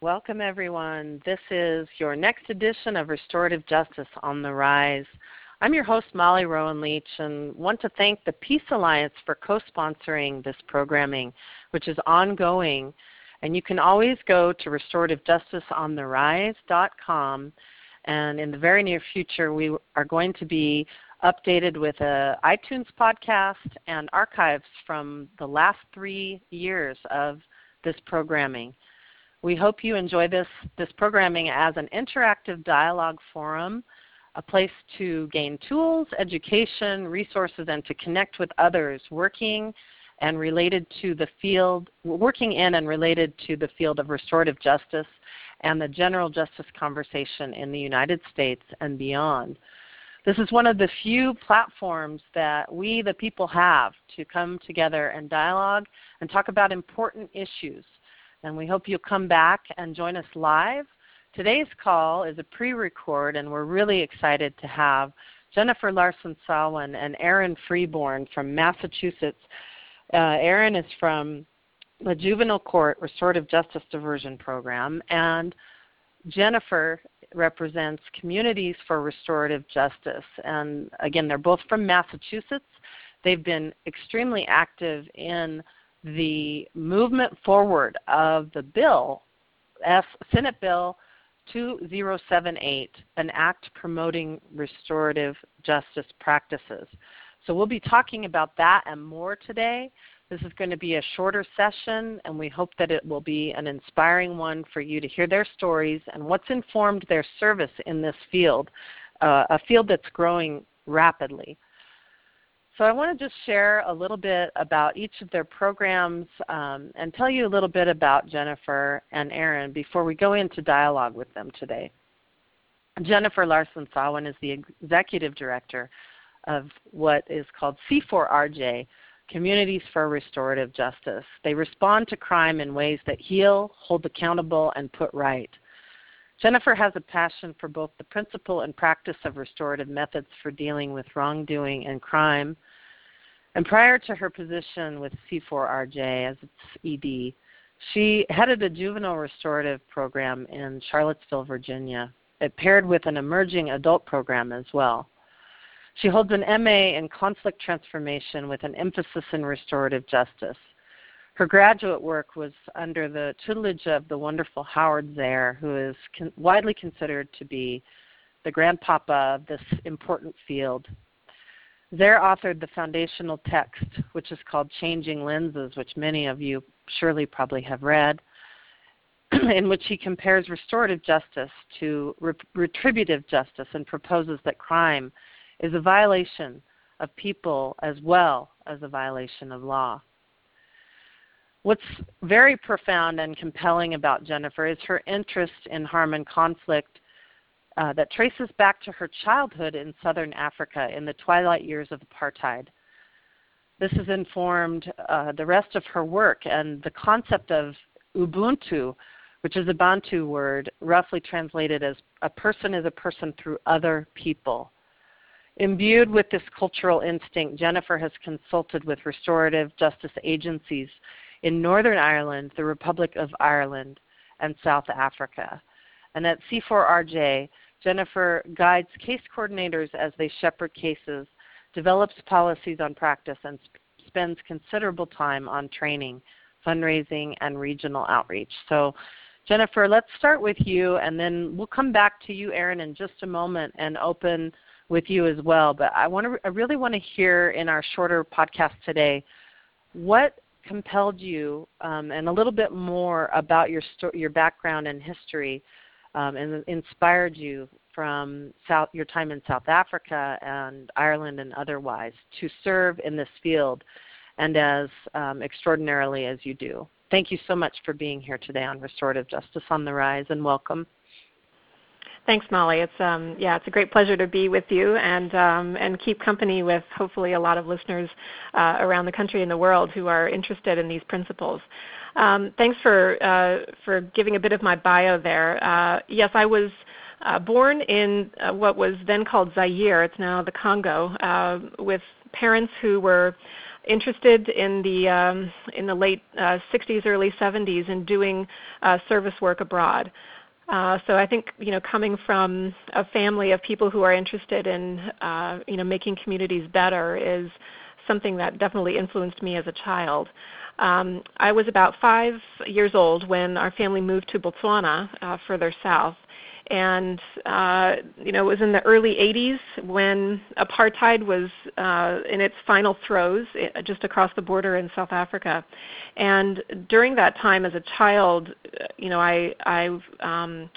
Welcome, everyone. This is your next edition of Restorative Justice on the Rise. I'm your host, Molly Rowan Leach, and want to thank the Peace Alliance for co sponsoring this programming, which is ongoing. And you can always go to restorativejusticeontherise.com. And in the very near future, we are going to be updated with a iTunes podcast and archives from the last three years of this programming. We hope you enjoy this, this programming as an interactive dialogue forum, a place to gain tools, education, resources, and to connect with others working and related to the field, working in and related to the field of restorative justice and the general justice conversation in the United States and beyond. This is one of the few platforms that we, the people, have to come together and dialogue and talk about important issues and we hope you'll come back and join us live. Today's call is a pre-record, and we're really excited to have Jennifer Larson Sawin and Erin Freeborn from Massachusetts. Uh, Erin is from the Juvenile Court Restorative Justice Diversion Program, and Jennifer represents Communities for Restorative Justice. And again, they're both from Massachusetts. They've been extremely active in the movement forward of the bill, F, Senate Bill 2078, an act promoting restorative justice practices. So we'll be talking about that and more today. This is going to be a shorter session, and we hope that it will be an inspiring one for you to hear their stories and what's informed their service in this field, uh, a field that's growing rapidly. So I want to just share a little bit about each of their programs um, and tell you a little bit about Jennifer and Erin before we go into dialogue with them today. Jennifer Larson Sawin is the executive director of what is called C4RJ, Communities for Restorative Justice. They respond to crime in ways that heal, hold accountable, and put right. Jennifer has a passion for both the principle and practice of restorative methods for dealing with wrongdoing and crime. And prior to her position with C4RJ as its ED, she headed a juvenile restorative program in Charlottesville, Virginia. It paired with an emerging adult program as well. She holds an MA in conflict transformation with an emphasis in restorative justice. Her graduate work was under the tutelage of the wonderful Howard Zehr, who is con- widely considered to be the grandpapa of this important field. Zehr authored the foundational text, which is called Changing Lenses, which many of you surely probably have read, in which he compares restorative justice to re- retributive justice and proposes that crime is a violation of people as well as a violation of law. What's very profound and compelling about Jennifer is her interest in harm and conflict uh, that traces back to her childhood in southern Africa in the twilight years of apartheid. This has informed uh, the rest of her work and the concept of Ubuntu, which is a Bantu word roughly translated as a person is a person through other people. Imbued with this cultural instinct, Jennifer has consulted with restorative justice agencies in Northern Ireland, the Republic of Ireland, and South Africa. And at C4RJ, Jennifer guides case coordinators as they shepherd cases, develops policies on practice, and sp- spends considerable time on training, fundraising, and regional outreach. So, Jennifer, let's start with you, and then we'll come back to you, Erin, in just a moment and open with you as well. But I want to, I really want to hear in our shorter podcast today, what compelled you um, and a little bit more about your sto- your background and history um, and inspired you from South, your time in South Africa and Ireland and otherwise to serve in this field and as um, extraordinarily as you do. Thank you so much for being here today on Restorative Justice on the Rise and welcome. Thanks, Molly. It's um, yeah, it's a great pleasure to be with you and um, and keep company with hopefully a lot of listeners uh, around the country and the world who are interested in these principles. Um, thanks for uh, for giving a bit of my bio there. Uh, yes, I was. Uh, born in uh, what was then called Zaire, it's now the Congo, uh, with parents who were interested in the um, in the late uh, 60s, early 70s in doing uh, service work abroad. Uh, so I think you know coming from a family of people who are interested in uh, you know making communities better is something that definitely influenced me as a child. Um, I was about five years old when our family moved to Botswana, uh, further south, and uh, you know it was in the early 80s when apartheid was uh, in its final throes uh, just across the border in South Africa. And during that time as a child uh, you know I I um,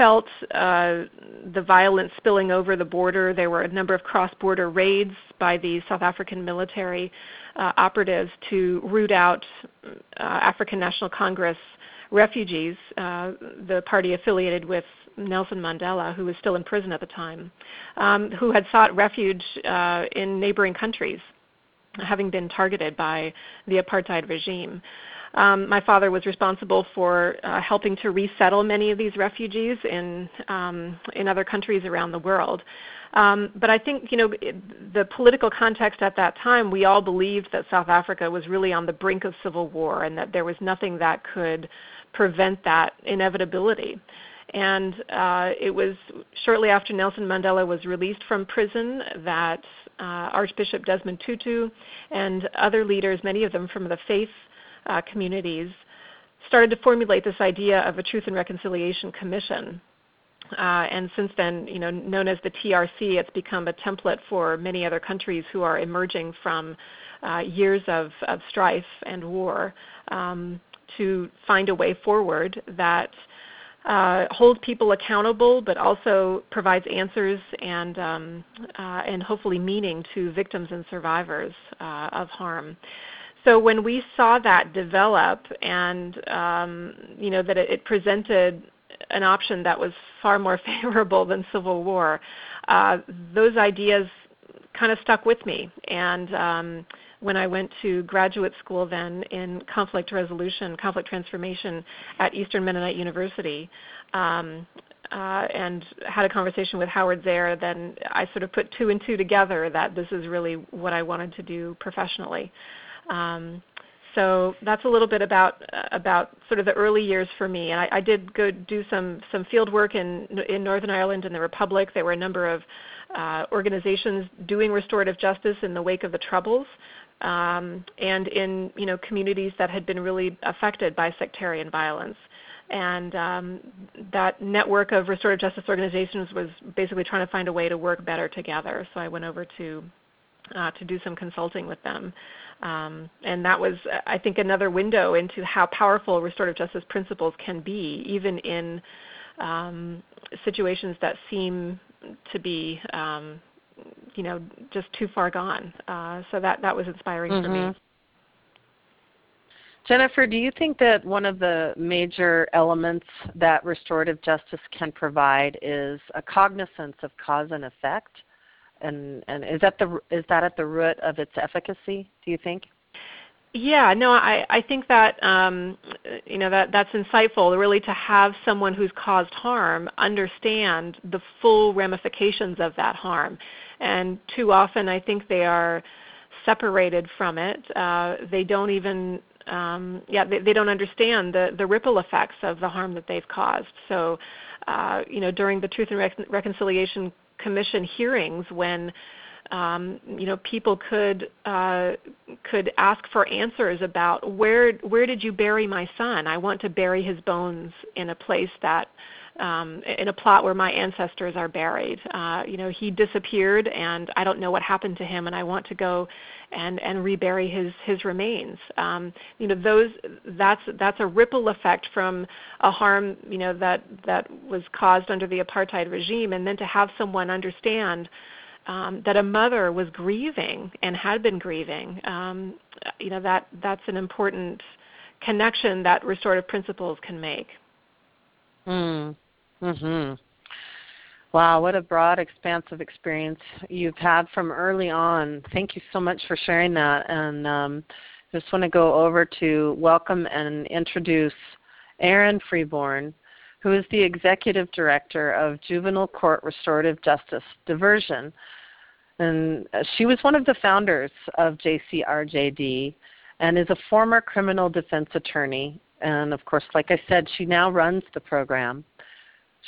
felt uh, the violence spilling over the border there were a number of cross-border raids by the South African military uh, operatives to root out African National Congress refugees, uh, the party affiliated with Nelson Mandela, who was still in prison at the time, um, who had sought refuge uh, in neighboring countries, having been targeted by the apartheid regime. Um, my father was responsible for uh, helping to resettle many of these refugees in um, in other countries around the world. Um, but I think you know the political context at that time, we all believed that South Africa was really on the brink of civil war, and that there was nothing that could prevent that inevitability. And uh, it was shortly after Nelson Mandela was released from prison that uh, Archbishop Desmond Tutu and other leaders, many of them from the faith uh, communities, started to formulate this idea of a Truth and Reconciliation Commission. Uh, and since then, you know, known as the TRC, it's become a template for many other countries who are emerging from uh, years of, of strife and war um, to find a way forward that uh, hold people accountable, but also provides answers and um, uh, and hopefully meaning to victims and survivors uh, of harm. So when we saw that develop, and um, you know that it, it, presented an option that was far more favorable than civil war, uh, those ideas kind of stuck with me, and um, when I went to graduate school then in conflict resolution, conflict transformation at Eastern Mennonite University, um, uh, and had a conversation with Howard Zehr, then I sort of put two and two together that this is really what I wanted to do professionally. Um, so that's a little bit about about sort of the early years for me. And I, I did go do some some field work in in Northern Ireland and the Republic. There were a number of uh, organizations doing restorative justice in the wake of the Troubles um, and in you know communities that had been really affected by sectarian violence. And um, that network of restorative justice organizations was basically trying to find a way to work better together. So I went over to uh, to do some consulting with them. Um, and that was, I think, another window into how powerful restorative justice principles can be, even in um, situations that seem to be um, you know just too far gone. Uh, so that that was inspiring mm-hmm. for me. Mm-hmm. Jennifer, do you think that one of the major elements that restorative justice can provide is a cognizance of cause and effect? And, and is that the is that at the root of its efficacy? Do you think? Yeah, no, I, I think that um, you know that that's insightful. Really, to have someone who's caused harm understand the full ramifications of that harm, and too often I think they are separated from it. Uh, they don't even um, yeah they, they don't understand the the ripple effects of the harm that they've caused. So uh, you know during the Truth and Recon- Reconciliation Commission hearings when um, you know people could uh, could ask for answers about where where did you bury my son? I want to bury his bones in a place that um, in a plot where my ancestors are buried. Uh, you know, he disappeared, and I don't know what happened to him, and I want to go and and rebury his his remains. Um, you know, those that's that's a ripple effect from a harm you know that that was caused under the apartheid regime, and then to have someone understand. Um, that a mother was grieving and had been grieving, um, you know that that's an important connection that restorative principles can make. Mm. Mhm. Wow, what a broad, expansive experience you've had from early on. Thank you so much for sharing that. And um, just want to go over to welcome and introduce Erin Freeborn, who is the Executive Director of Juvenile Court Restorative Justice Diversion. And she was one of the founders of JCRJD and is a former criminal defense attorney. And of course, like I said, she now runs the program.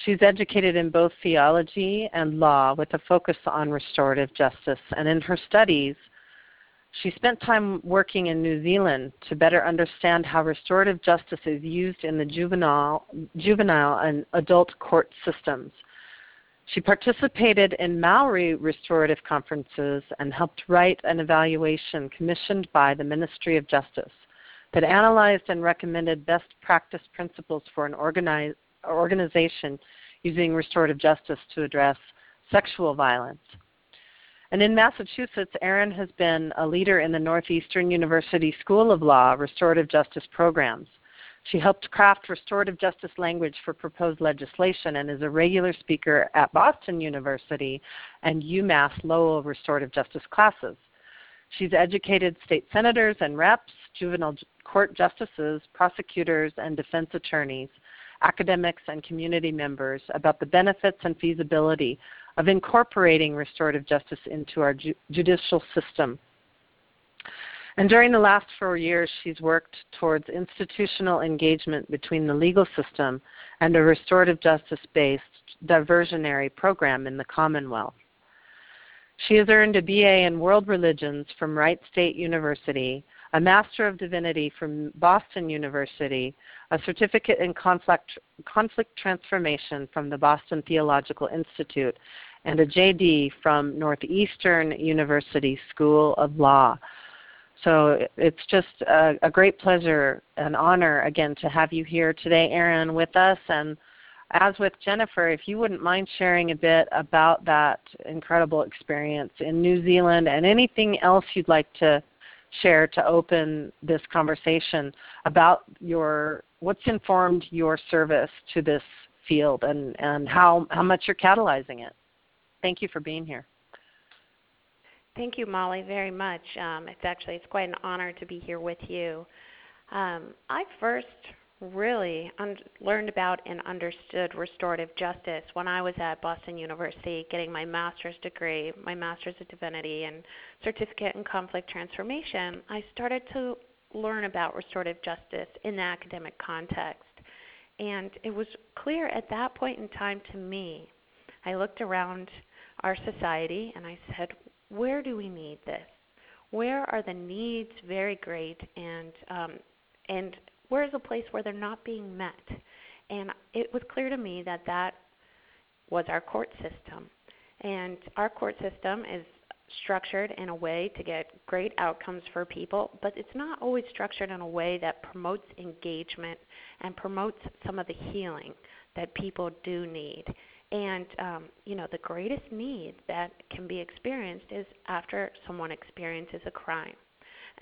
She's educated in both theology and law with a focus on restorative justice. And in her studies, she spent time working in New Zealand to better understand how restorative justice is used in the juvenile, juvenile and adult court systems. She participated in Maori restorative conferences and helped write an evaluation commissioned by the Ministry of Justice that analyzed and recommended best practice principles for an organize, organization using restorative justice to address sexual violence. And in Massachusetts, Erin has been a leader in the Northeastern University School of Law restorative justice programs. She helped craft restorative justice language for proposed legislation and is a regular speaker at Boston University and UMass Lowell restorative justice classes. She's educated state senators and reps, juvenile court justices, prosecutors, and defense attorneys, academics, and community members about the benefits and feasibility of incorporating restorative justice into our ju- judicial system. And during the last four years, she's worked towards institutional engagement between the legal system and a restorative justice based diversionary program in the Commonwealth. She has earned a BA in World Religions from Wright State University, a Master of Divinity from Boston University, a certificate in conflict, conflict transformation from the Boston Theological Institute, and a JD from Northeastern University School of Law. So it's just a, a, great pleasure and honor again to have you here today, Erin, with us. And as with Jennifer, if you wouldn't mind sharing a bit about that incredible experience in New Zealand and anything else you'd like to share to open this conversation about your what's informed your service to this field and, and how, how much you're catalyzing it. Thank you for being here. Thank you, Molly, very much. Um, it's actually it's quite an honor to be here with you. Um, I first really un- learned about and understood restorative justice when I was at Boston University getting my master's degree, my master's of divinity, and certificate in conflict transformation. I started to learn about restorative justice in the academic context. And it was clear at that point in time to me, I looked around our society and I said, where do we need this? Where are the needs very great and um, and where is a place where they're not being met? And it was clear to me that that was our court system. And our court system is structured in a way to get great outcomes for people, but it's not always structured in a way that promotes engagement and promotes some of the healing that people do need. And um, you know, the greatest need that can be experienced is after someone experiences a crime.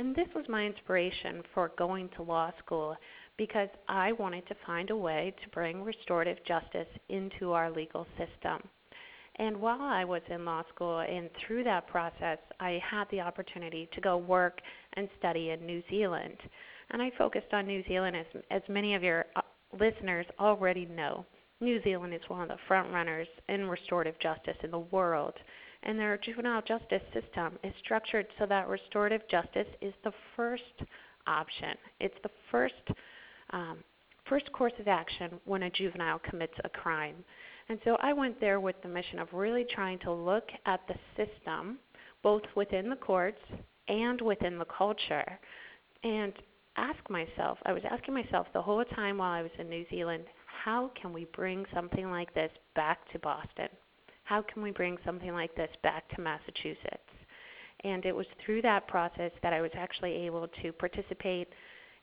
And this was my inspiration for going to law school because I wanted to find a way to bring restorative justice into our legal system. And while I was in law school and through that process, I had the opportunity to go work and study in New Zealand. And I focused on New Zealand as, as many of your uh, listeners already know. New Zealand is one of the front runners in restorative justice in the world, and their juvenile justice system is structured so that restorative justice is the first option. It's the first um, first course of action when a juvenile commits a crime. And so I went there with the mission of really trying to look at the system, both within the courts and within the culture, and ask myself, I was asking myself the whole time while I was in New Zealand, how can we bring something like this back to Boston? How can we bring something like this back to Massachusetts? And it was through that process that I was actually able to participate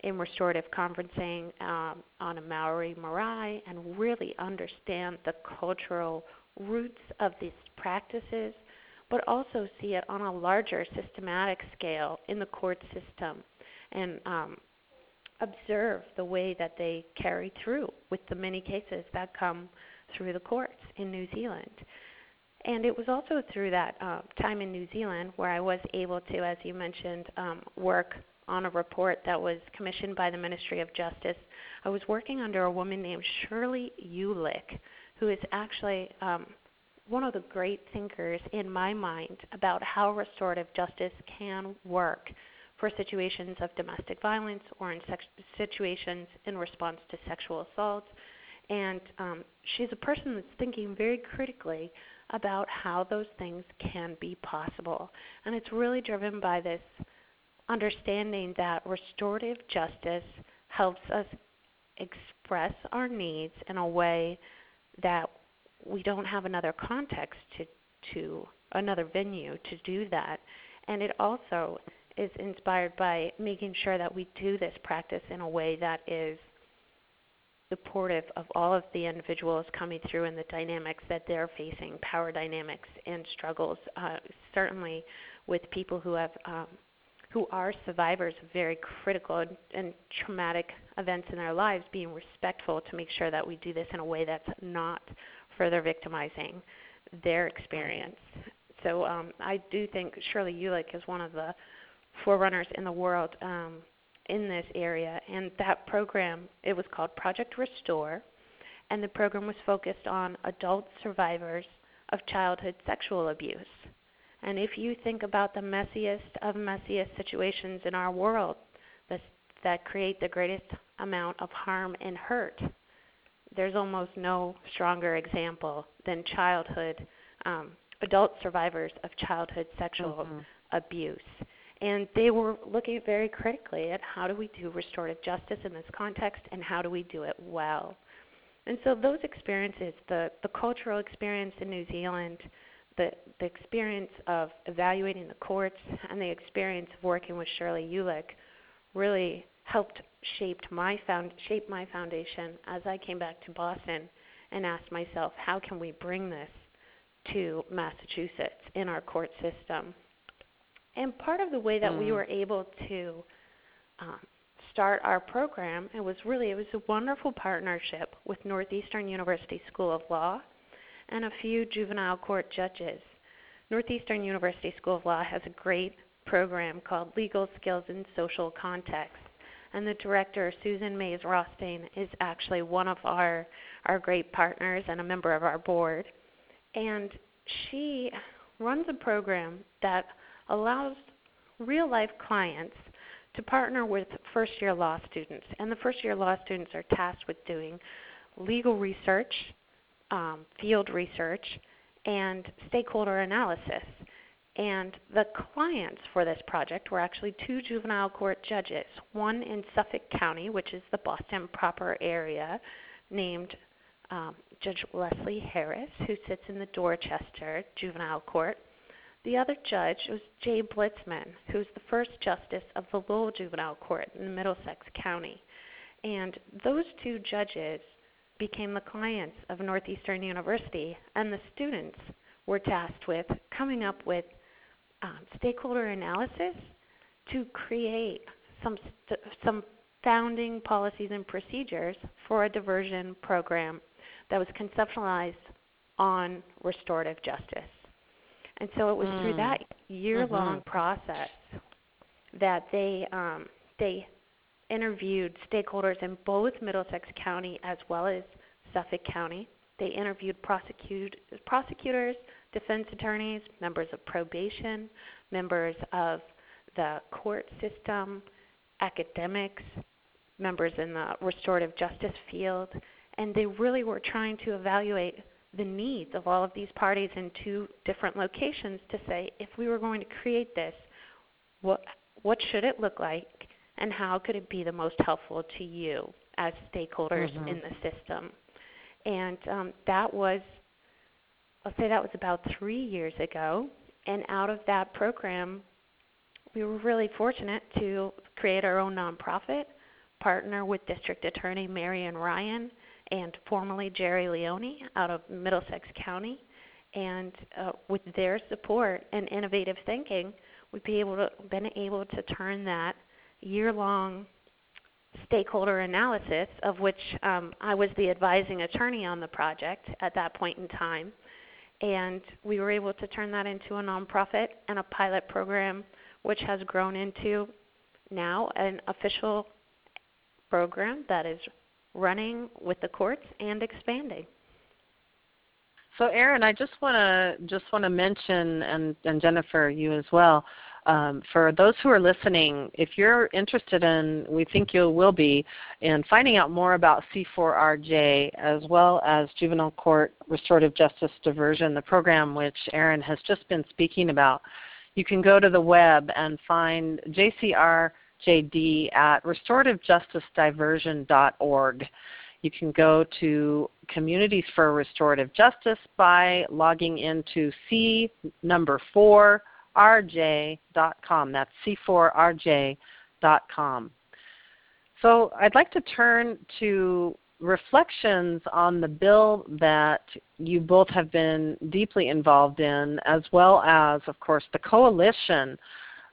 in restorative conferencing um, on a Maori marae and really understand the cultural roots of these practices, but also see it on a larger systematic scale in the court system and um, observe the way that they carry through with the many cases that come through the courts in New Zealand. And it was also through that uh, time in New Zealand where I was able to, as you mentioned, um, work on a report that was commissioned by the Ministry of Justice. I was working under a woman named Shirley Jülich, who is actually um, one of the great thinkers in my mind about how restorative justice can work for situations of domestic violence or in sex- situations in response to sexual assault. And um, she's a person that's thinking very critically about how those things can be possible. And it's really driven by this understanding that restorative justice helps us express our needs in a way that we don't have another context to to another venue to do that. And it also is inspired by making sure that we do this practice in a way that is supportive of all of the individuals coming through and the dynamics that they're facing, power dynamics and struggles, uh, certainly with people who have um, who are survivors of very critical and, traumatic events in their lives, being respectful to make sure that we do this in a way that's not further victimizing their experience. So um, I do think Shirley Jülich is one of the forerunners in the world um, in this area, and that program it was called Project Restore, and the program was focused on adult survivors of childhood sexual abuse. And if you think about the messiest of messiest situations in our world that create the greatest amount of harm and hurt, there's almost no stronger example than childhood, um, adult survivors of childhood sexual mm-hmm. abuse. And they were looking very critically at how do we do restorative justice in this context and how do we do it well. And so those experiences, the, the cultural experience in New Zealand, the, the experience of evaluating the courts, and the experience of working with Shirley Jülich really helped shaped my found, shape my foundation as I came back to Boston and asked myself, how can we bring this to Massachusetts in our court system? And part of the way that mm. we were able to um, start our program, it was really it was a wonderful partnership with Northeastern University School of Law and a few juvenile court judges. Northeastern University School of Law has a great program called Legal Skills in Social Context and the director, Susan Maze-Rothstein, is actually one of our our great partners and a member of our board. And she runs a program that allows real life clients to partner with first year law students. And the first year law students are tasked with doing legal research, um, field research, and stakeholder analysis. And the clients for this project were actually two juvenile court judges, one in Suffolk County, which is the Boston proper area, named um, Judge Leslie Harris, who sits in the Dorchester Juvenile Court. The other judge was Jay Blitzman, who was the first justice of the Lowell Juvenile Court in Middlesex County. And those two judges became the clients of Northeastern University, and the students were tasked with coming up with um, stakeholder analysis to create some st- some founding policies and procedures for a diversion program that was conceptualized on restorative justice. And so it was mm. through that year-long mm-hmm. process that they um, they interviewed stakeholders in both Middlesex County as well as Suffolk County. They interviewed prosecute, prosecutors, defense attorneys, members of probation, members of the court system, academics, members in the restorative justice field, and they really were trying to evaluate the needs of all of these parties in two different locations to say if we were going to create this, what what should it look like and how could it be the most helpful to you as stakeholders mm-hmm. in the system? And um, that was I'll say that was about three years ago. And out of that program, we were really fortunate to create our own nonprofit, partner with District Attorney Marian Ryan and formerly Gerry Leone out of Middlesex County. And uh, with their support and innovative thinking, we've been able to, been able to turn that year-long stakeholder analysis, of which um, I was the advising attorney on the project at that point in time, and we were able to turn that into a nonprofit and a pilot program, which has grown into now an official program that is running with the courts and expanding. So, Erin, I just want to just want to mention, and, and Jennifer, you as well, um, for those who are listening, if you're interested in, we think you will be, in finding out more about C4RJ as well as Juvenile Court Restorative Justice Diversion, the program which Erin has just been speaking about, you can go to the web and find JCRJD at restorativejusticediversion.org. You can go to Communities for Restorative Justice by logging into C number 4 c4rj.com. That's c4rj.com. So I'd like to turn to reflections on the bill that you both have been deeply involved in, as well as, of course, the coalition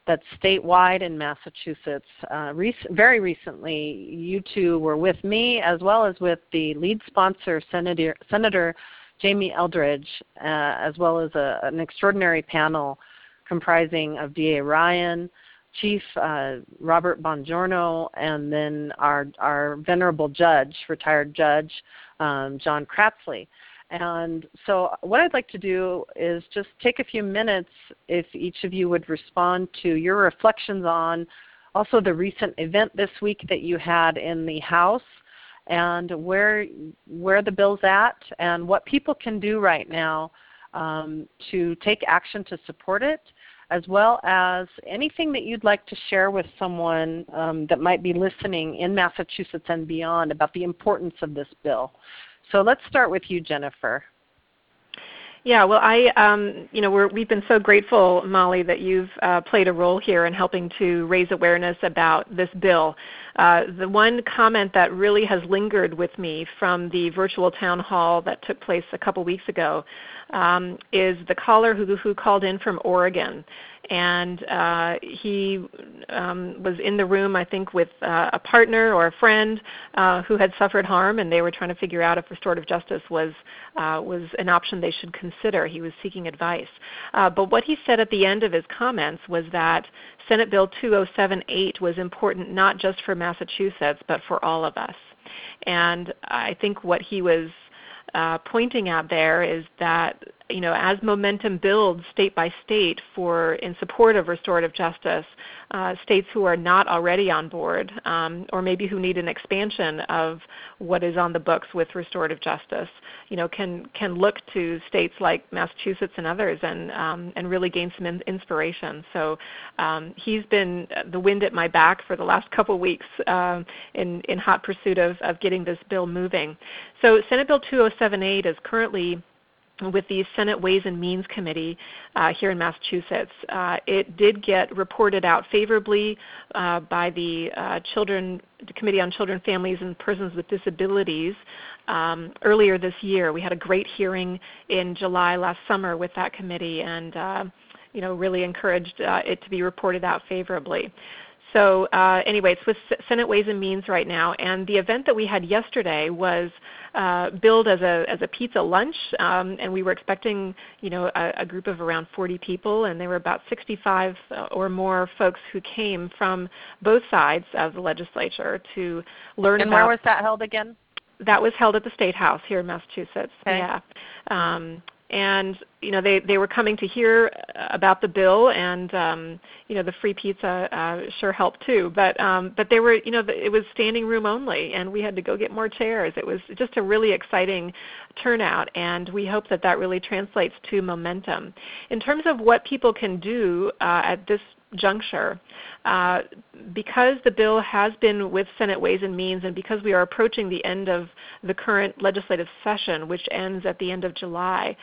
that's statewide in Massachusetts. Uh, rec- very recently, you two were with me, as well as with the lead sponsor, Senator, Senator Jamie Eldridge, uh, as well as a, an extraordinary panel comprising of DA Ryan, Chief uh, Robert Bongiorno, and then our, our venerable judge, retired judge, um, John Cratsley. And so what I'd like to do is just take a few minutes if each of you would respond to your reflections on also the recent event this week that you had in the House and where, where the bill's at and what people can do right now um, to take action to support it, as well as anything that you'd like to share with someone um, that might be listening in Massachusetts and beyond about the importance of this bill. So let's start with you, Jennifer. Yeah, well, I, um, you know, we have been so grateful, Molly, that you've uh, played a role here in helping to raise awareness about this bill. Uh, the one comment that really has lingered with me from the virtual town hall that took place a couple weeks ago um, is the caller who, who called in from Oregon and uh, he um, was in the room, I think, with uh, a partner or a friend uh, who had suffered harm, and they were trying to figure out if restorative justice was uh, was an option they should consider. He was seeking advice, uh, but what he said at the end of his comments was that Senate Bill 2078 was important not just for Massachusetts, but for all of us. And I think what he was Uh, pointing out there is that you know, as momentum builds state by state for in support of restorative justice, uh, states who are not already on board, um, or maybe who need an expansion of what is on the books with restorative justice, you know, can can look to states like Massachusetts and others and um, and really gain some in- inspiration. So um, he's been the wind at my back for the last couple weeks um, in in hot pursuit of of getting this bill moving. So Senate Bill 2078 is currently with the Senate Ways and Means Committee uh, here in Massachusetts. Uh, it did get reported out favorably uh, by the uh, Children the Committee on Children, Families, and Persons with Disabilities um, earlier this year. We had a great hearing in July last summer with that committee, and uh, you know really encouraged uh, it to be reported out favorably. So anyway, it's with Senate Ways and Means right now, and the event that we had yesterday was uh, billed as a as a pizza lunch, um, and we were expecting you know a, a, group of around 40 people, and there were about 65 or more folks who came from both sides of the legislature to learn. And where was that held again? That was held at the State House here in Massachusetts. Okay. Yeah. Um, and you know they they were coming to hear about the bill and um you know the free pizza uh sure helped too. But um but they were you know it was standing room only and we had to go get more chairs. It was just a really exciting turnout and we hope that that really translates to momentum. In terms of what people can do uh at this juncture. Uh, because the bill has been with Senate Ways and Means, and because we are approaching the end of the current legislative session, which ends at the end of July,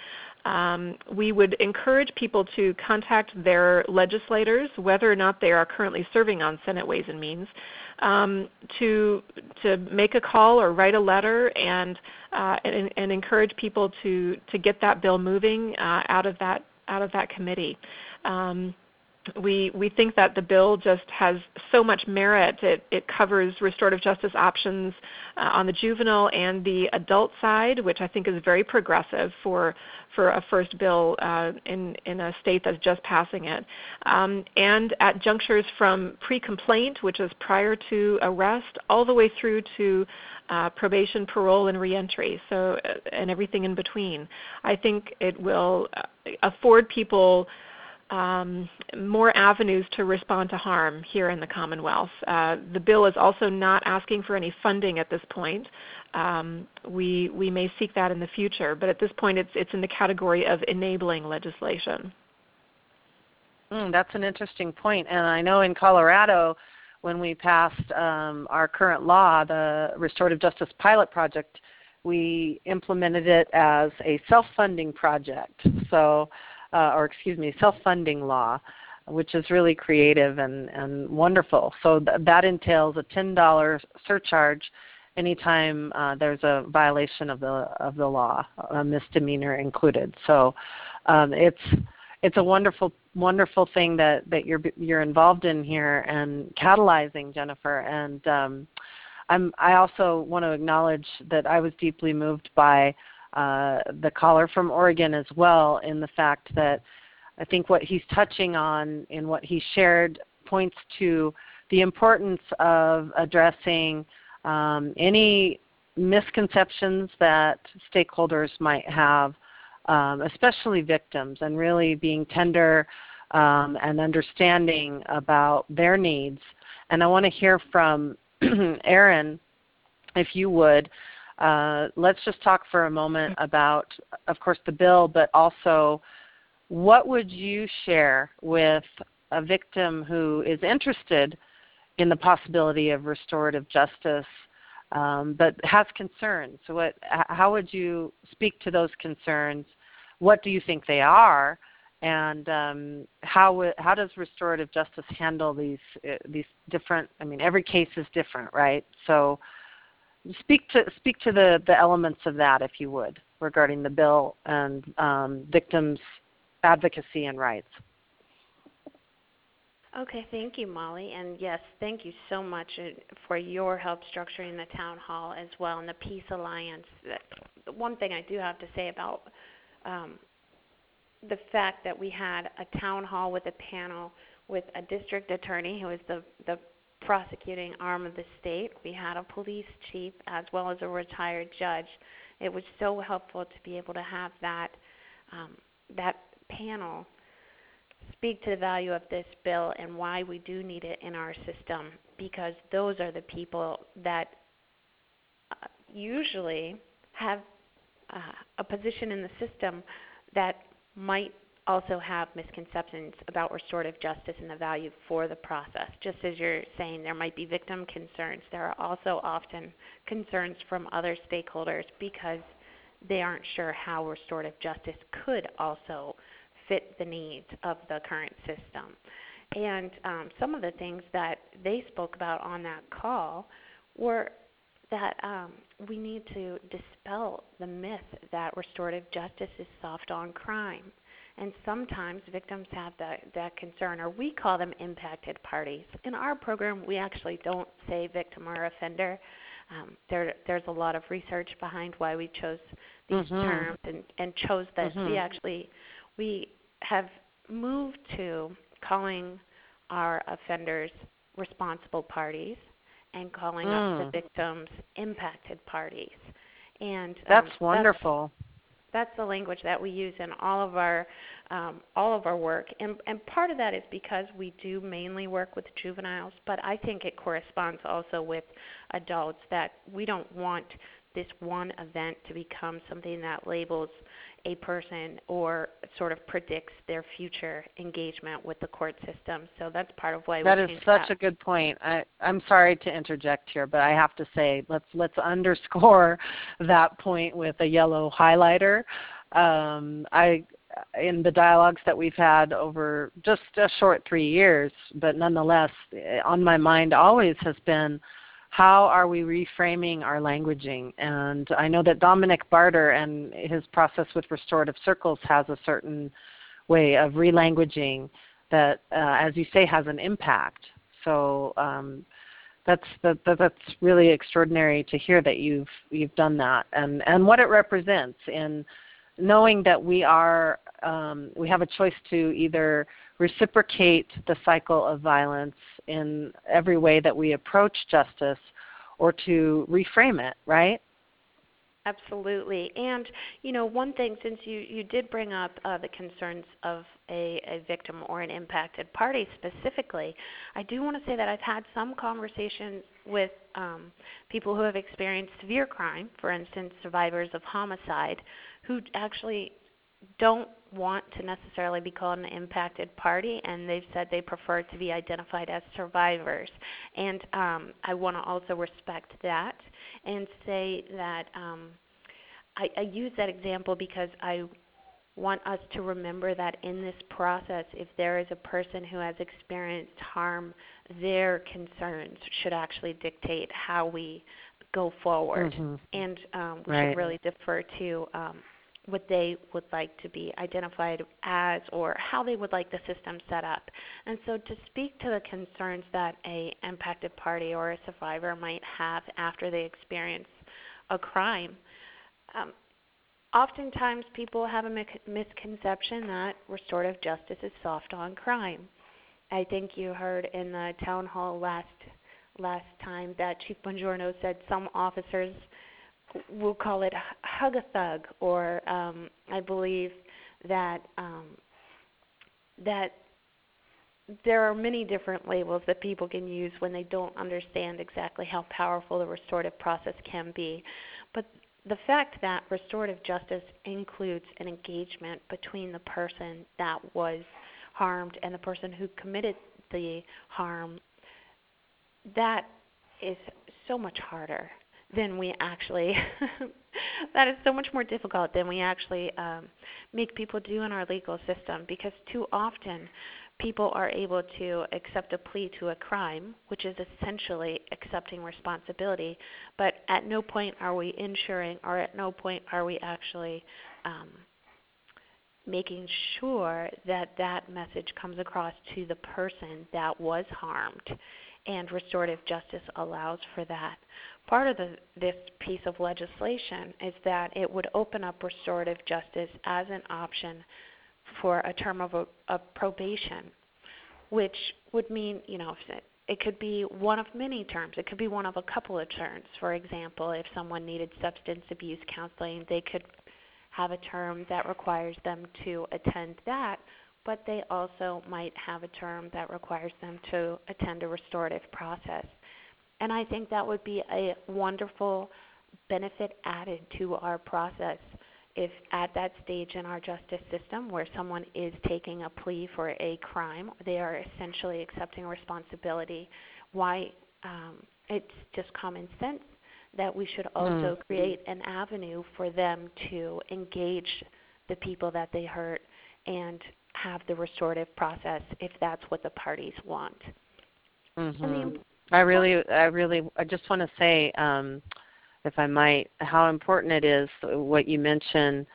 um, we would encourage people to contact their legislators, whether or not they are currently serving on Senate Ways and Means, um, to to make a call or write a letter and uh, and, and, encourage people to to get that bill moving uh, out of that out of that committee. Um, we we think that the bill just has so much merit. It it covers restorative justice options uh, on the juvenile and the adult side, which I think is very progressive for for a first bill uh, in in a state that's just passing it. Um, and at junctures from pre-complaint, which is prior to arrest, all the way through to uh, probation, parole, and reentry. So uh, and everything in between. I think it will uh, afford people um, more avenues to respond to harm here in the Commonwealth. Uh, the bill is also not asking for any funding at this point. Um, we, we may seek that in the future, but at this point it's, it's in the category of enabling legislation. Mm, that's an interesting point. And I know in Colorado, when we passed um, our current law, the Restorative Justice Pilot Project, we implemented it as a self-funding project. So uh, or excuse me, self-funding law, which is really creative and, and wonderful. So th- that entails a $10 surcharge anytime uh, there's a violation of the of the law, a misdemeanor included. So um, it's it's a wonderful wonderful thing that that you're you're involved in here and catalyzing Jennifer and um, I'm I also want to acknowledge that I was deeply moved by uh, the caller from Oregon as well in the fact that I think what he's touching on in what he shared points to the importance of addressing um, any misconceptions that stakeholders might have, um, especially victims, and really being tender um, and understanding about their needs. And I want to hear from Erin, if you would, uh, let's just talk for a moment about, of course, the bill, but also what would you share with a victim who is interested in the possibility of restorative justice um, but has concerns? So, what, how would you speak to those concerns? What do you think they are? And um, how how does restorative justice handle these uh, these different? I mean, every case is different, right? So, Speak to speak to the, the elements of that, if you would, regarding the bill and um, victims' advocacy and rights. Okay, thank you, Molly. And yes, thank you so much uh, for your help structuring the town hall as well and the Peace Alliance. One thing I do have to say about um, the fact that we had a town hall with a panel with a district attorney who is the, the prosecuting arm of the state. We had a police chief as well as a retired judge. It was so helpful to be able to have that um, that panel speak to the value of this bill and why we do need it in our system because those are the people that uh, usually have uh, a position in the system that might also have misconceptions about restorative justice and the value for the process. Just as you're saying, there might be victim concerns, there are also often concerns from other stakeholders because they aren't sure how restorative justice could also fit the needs of the current system. And um, some of the things that they spoke about on that call were that um, we need to dispel the myth that restorative justice is soft on crime and sometimes victims have that, that concern, or we call them impacted parties. In our program, we actually don't say victim or offender. Um, there, there's a lot of research behind why we chose these mm-hmm. terms and, and chose this. Mm-hmm. We actually we have moved to calling our offenders responsible parties and calling mm. up the mm. victims impacted parties. And um, that's wonderful. That's, that's the language that we use in all of our um, all of our work, and, and part of that is because we do mainly work with juveniles, but I think it corresponds also with adults that we don't want this one event to become something that labels a person or sort of predicts their future engagement with the court system. So that's part of why that is such that. a good point. I, I'm sorry to interject here, but I have to say let's let's underscore that point with a yellow highlighter. Um, I in the dialogues that we've had over just a short three years, but nonetheless, on my mind always has been how are we reframing our languaging? And I know that Dominic Barter and his process with restorative circles has a certain way of relanguaging that, uh, as you say, has an impact. So um, that's that, that's really extraordinary to hear that you've you've done that and and what it represents in knowing that we are um, we have a choice to either reciprocate the cycle of violence in every way that we approach justice or to reframe it right Absolutely. And you know, one thing since you you did bring up uh, the concerns of a, a victim or an impacted party specifically, I do want to say that I've had some conversations with um, people who have experienced severe crime, for instance, survivors of homicide, who actually don't want to necessarily be called an impacted party, and they've said they prefer to be identified as survivors. And um, I want to also respect that and say that um, I, I use that example because I want us to remember that in this process, if there is a person who has experienced harm, their concerns should actually dictate how we go forward. Mm-hmm. And um, we right. should really defer to um, what they would like to be identified as or how they would like the system set up. And so to speak to the concerns that a impacted party or a survivor might have after they experience a crime, um, oftentimes people have a misconception that restorative justice is soft on crime. I think you heard in the town hall last last time that Chief Bongiorno said some officers we'll call it hug a thug, or um, I believe that um, that there are many different labels that people can use when they don't understand exactly how powerful the restorative process can be. But the fact that restorative justice includes an engagement between the person that was harmed and the person who committed the harm, that is so much harder than we actually that is so much more difficult than we actually um, make people do in our legal system because too often people are able to accept a plea to a crime, which is essentially accepting responsibility, but at no point are we ensuring or at no point are we actually um, making sure that that message comes across to the person that was harmed and restorative justice allows for that. Part of the, this piece of legislation is that it would open up restorative justice as an option for a term of, a, probation, which would mean, you know, it, it could be one of many terms. It could be one of a couple of terms. For example, if someone needed substance abuse counseling, they could have a term that requires them to attend that but they also might have a term that requires them to attend a restorative process. And I think that would be a wonderful benefit added to our process if at that stage in our justice system where someone is taking a plea for a crime, they are essentially accepting responsibility. Why um, it's just common sense that we should also mm. create an avenue for them to engage the people that they hurt and have the restorative process if that's what the parties want. Mm-hmm. I really, I really, I just want to say, um, if I might, how important it is what you mentioned,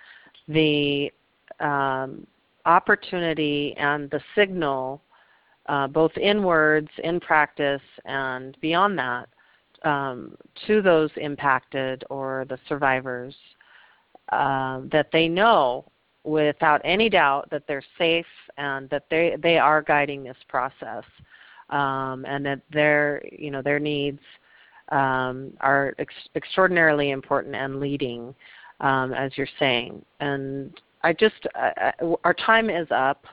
the um, opportunity and the signal, uh, both in words, in practice, and beyond that, um, to those impacted or the survivors, uh, that they know without any doubt that they're safe and that they they are guiding this process, um, and that their you know their needs um, are ex- extraordinarily important and leading, um, as you're saying. And I just uh, our time is up.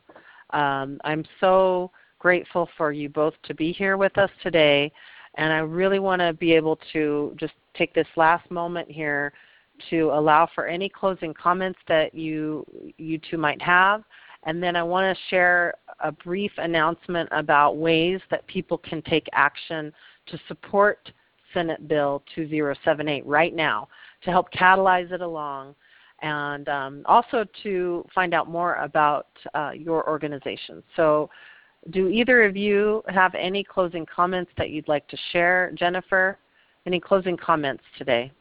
Um, I'm so grateful for you both to be here with us today, and I really want to be able to just take this last moment here to allow for any closing comments that you, you two might have. And then I want to share a brief announcement about ways that people can take action to support Senate Bill 2078 right now to help catalyze it along and um, also to find out more about uh, your organization. So do either of you have any closing comments that you'd like to share? Jennifer, any closing comments today?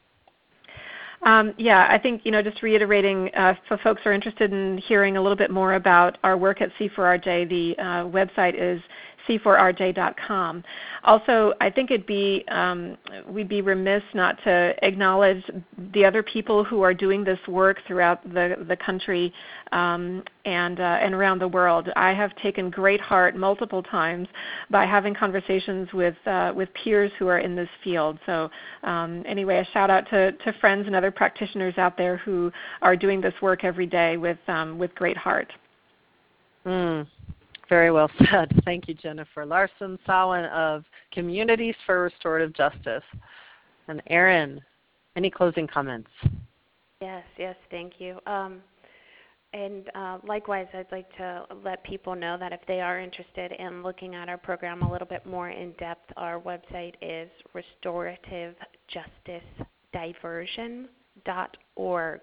Um, yeah, I think you know just reiterating uh, for folks who are interested in hearing a little bit more about our work at C4RJ, the uh, website is c4rj.com. Also, I think it'd be um, we'd be remiss not to acknowledge the other people who are doing this work throughout the the country um, and uh, and around the world. I have taken great heart multiple times by having conversations with uh, with peers who are in this field. So um, anyway, a shout out to, to friends and other practitioners out there who are doing this work every day with um, with great heart. Mm, very well said. Thank you, Jennifer. Larson Sawin of Communities for Restorative Justice. And Erin, any closing comments? Yes, yes, thank you. Um, and uh, likewise, I'd like to let people know that if they are interested in looking at our program a little bit more in depth, our website is restorativejusticediversion.org.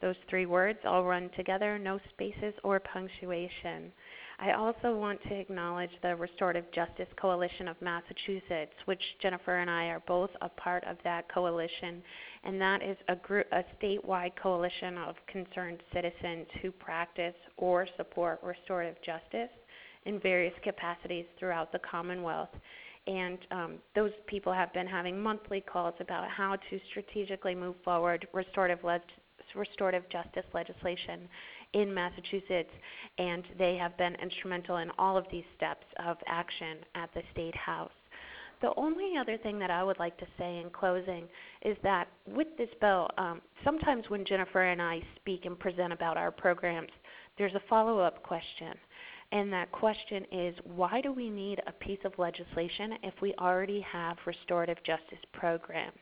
Those three words all run together, no spaces or punctuation. I also want to acknowledge the Restorative Justice Coalition of Massachusetts, which Jennifer and I are both a part of that coalition, and that is a, group, a statewide coalition of concerned citizens who practice or support restorative justice in various capacities throughout the Commonwealth. And um, those people have been having monthly calls about how to strategically move forward restorative, restorative justice legislation in Massachusetts, and they have been instrumental in all of these steps of action at the State House. The only other thing that I would like to say in closing is that with this bill, um, sometimes when Jennifer and I speak and present about our programs, there's a follow up question. And that question is why do we need a piece of legislation if we already have restorative justice programs?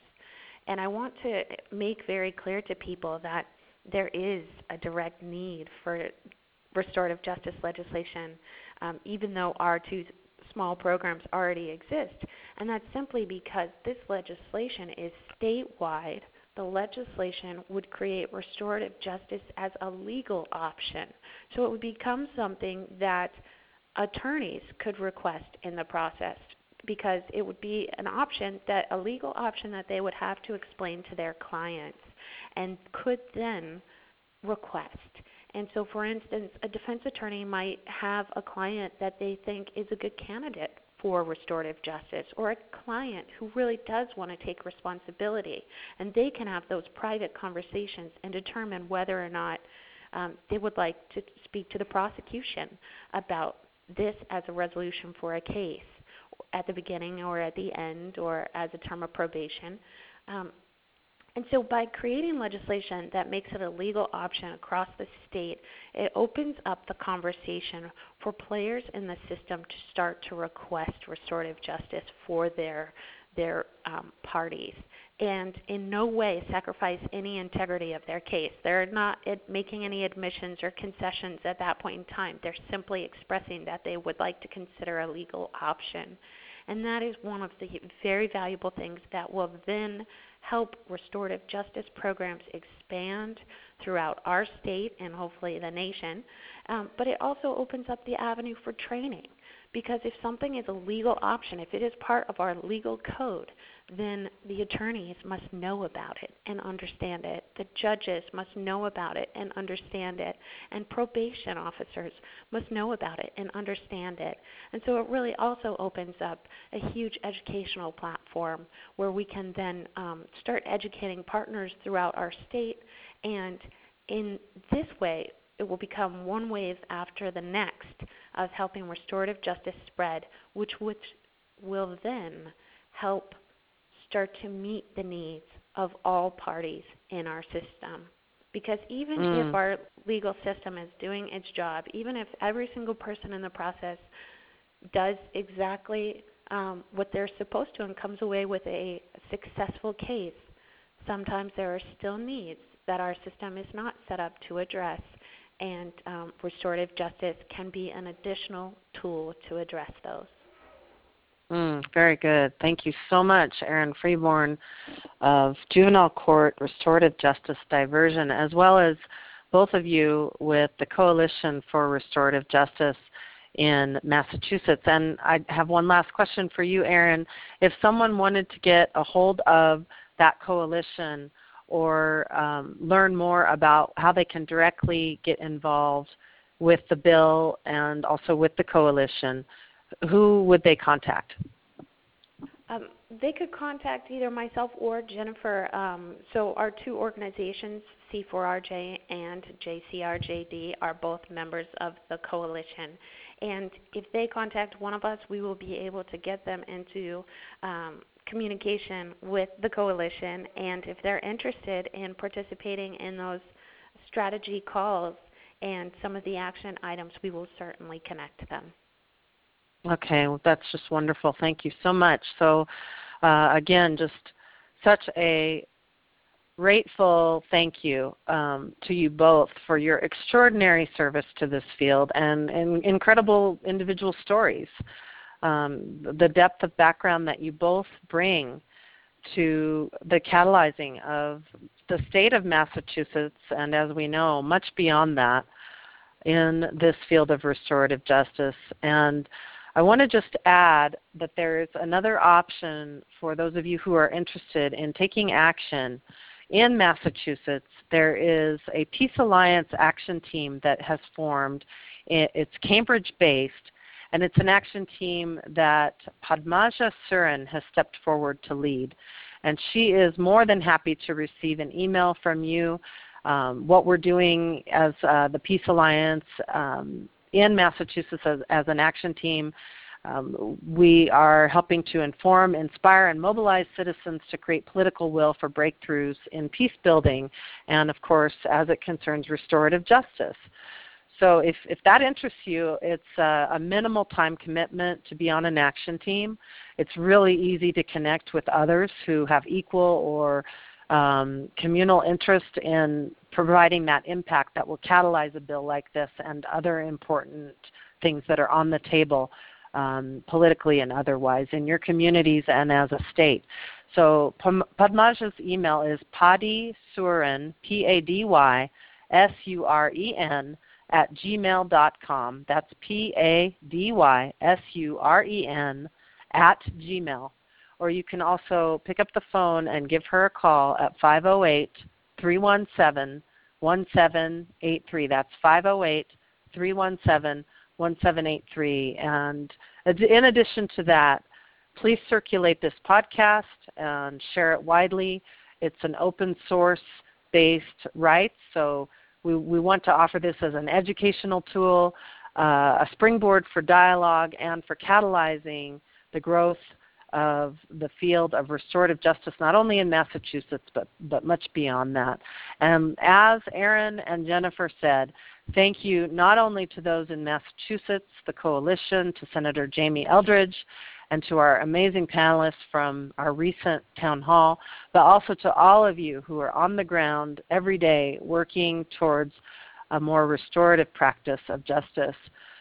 And I want to make very clear to people that there is a direct need for restorative justice legislation, um, even though our two small programs already exist. And that's simply because this legislation is statewide. The legislation would create restorative justice as a legal option. So it would become something that attorneys could request in the process because it would be an option that a legal option that they would have to explain to their clients and could then request. And so, for instance, a defense attorney might have a client that they think is a good candidate for restorative justice, or a client who really does want to take responsibility. And they can have those private conversations and determine whether or not um, they would like to speak to the prosecution about this as a resolution for a case at the beginning or at the end or as a term of probation. Um, and so, by creating legislation that makes it a legal option across the state, it opens up the conversation for players in the system to start to request restorative justice for their their um, parties, and in no way sacrifice any integrity of their case. They're not making any admissions or concessions at that point in time. They're simply expressing that they would like to consider a legal option, and that is one of the very valuable things that will then help restorative justice programs expand throughout our state and hopefully the nation. Um, but it also opens up the avenue for training because if something is a legal option, if it is part of our legal code, then the attorneys must know about it and understand it. The judges must know about it and understand it. And probation officers must know about it and understand it. And so it really also opens up a huge educational platform where we can then um, start educating partners throughout our state. And in this way, it will become one wave after the next of helping restorative justice spread, which, which will then help start to meet the needs of all parties in our system. Because even mm. if our legal system is doing its job, even if every single person in the process does exactly um, what they're supposed to and comes away with a successful case, sometimes there are still needs that our system is not set up to address, and um, restorative justice can be an additional tool to address those. Mm, very good. Thank you so much, Erin Freeborn of Juvenile Court Restorative Justice Diversion, as well as both of you with the Coalition for Restorative Justice in Massachusetts. And I have one last question for you, Erin. If someone wanted to get a hold of that coalition or um, learn more about how they can directly get involved with the bill and also with the coalition, who would they contact? Um, they could contact either myself or Jennifer. Um, so our two organizations, C4RJ and JCRJD, are both members of the coalition. And if they contact one of us, we will be able to get them into um, communication with the coalition. And if they're interested in participating in those strategy calls and some of the action items, we will certainly connect them. Okay, well, that's just wonderful. Thank you so much. So, uh, again, just such a grateful thank you um, to you both for your extraordinary service to this field and, and incredible individual stories. Um, the depth of background that you both bring to the catalyzing of the state of Massachusetts, and as we know, much beyond that, in this field of restorative justice. And I want to just add that there is another option for those of you who are interested in taking action in Massachusetts. There is a Peace Alliance action team that has formed. It's Cambridge based, and it's an action team that Padmaja Surin has stepped forward to lead. And she is more than happy to receive an email from you. Um, what we're doing as uh, the Peace Alliance um, in Massachusetts as, as an action team. Um, we are helping to inform, inspire, and mobilize citizens to create political will for breakthroughs in peace building and, of course, as it concerns restorative justice. So if, if that interests you, it's a, a, minimal time commitment to be on an action team. It's really easy to connect with others who have equal or um, communal interest in providing that impact that will catalyze a bill like this and other important things that are on the table um, politically and otherwise in your communities and as a state. So Padmaja's email is Pady Suren, P-A-D-Y, S-U-R-E-N, at gmail.com. That's P-A-D-Y-S-U-R-E-N at gmail or you can also pick up the phone and give her a call at 508 317 1783. That's 508 317 1783. And in addition to that, please circulate this podcast and share it widely. It's an open source based right, so we, we want to offer this as an educational tool, uh, a springboard for dialogue, and for catalyzing the growth of the field of restorative justice, not only in Massachusetts, but, but much beyond that. And as Erin and Jennifer said, thank you not only to those in Massachusetts, the coalition, to Senator Jamie Eldridge, and to our amazing panelists from our recent town hall, but also to all of you who are on the ground every day working towards a more restorative practice of justice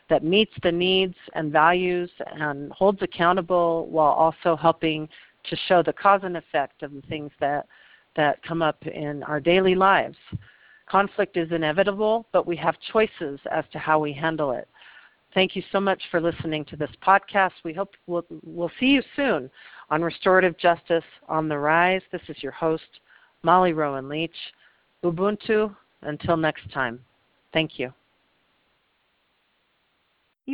that meets the needs and values and holds accountable while also helping to show the cause and effect of the things that, that come up in our daily lives. Conflict is inevitable, but we have choices as to how we handle it. Thank you so much for listening to this podcast. We hope we'll, we'll see you soon on Restorative Justice on the Rise. This is your host, Molly Rowan Leach. Ubuntu. Until next time. Thank you.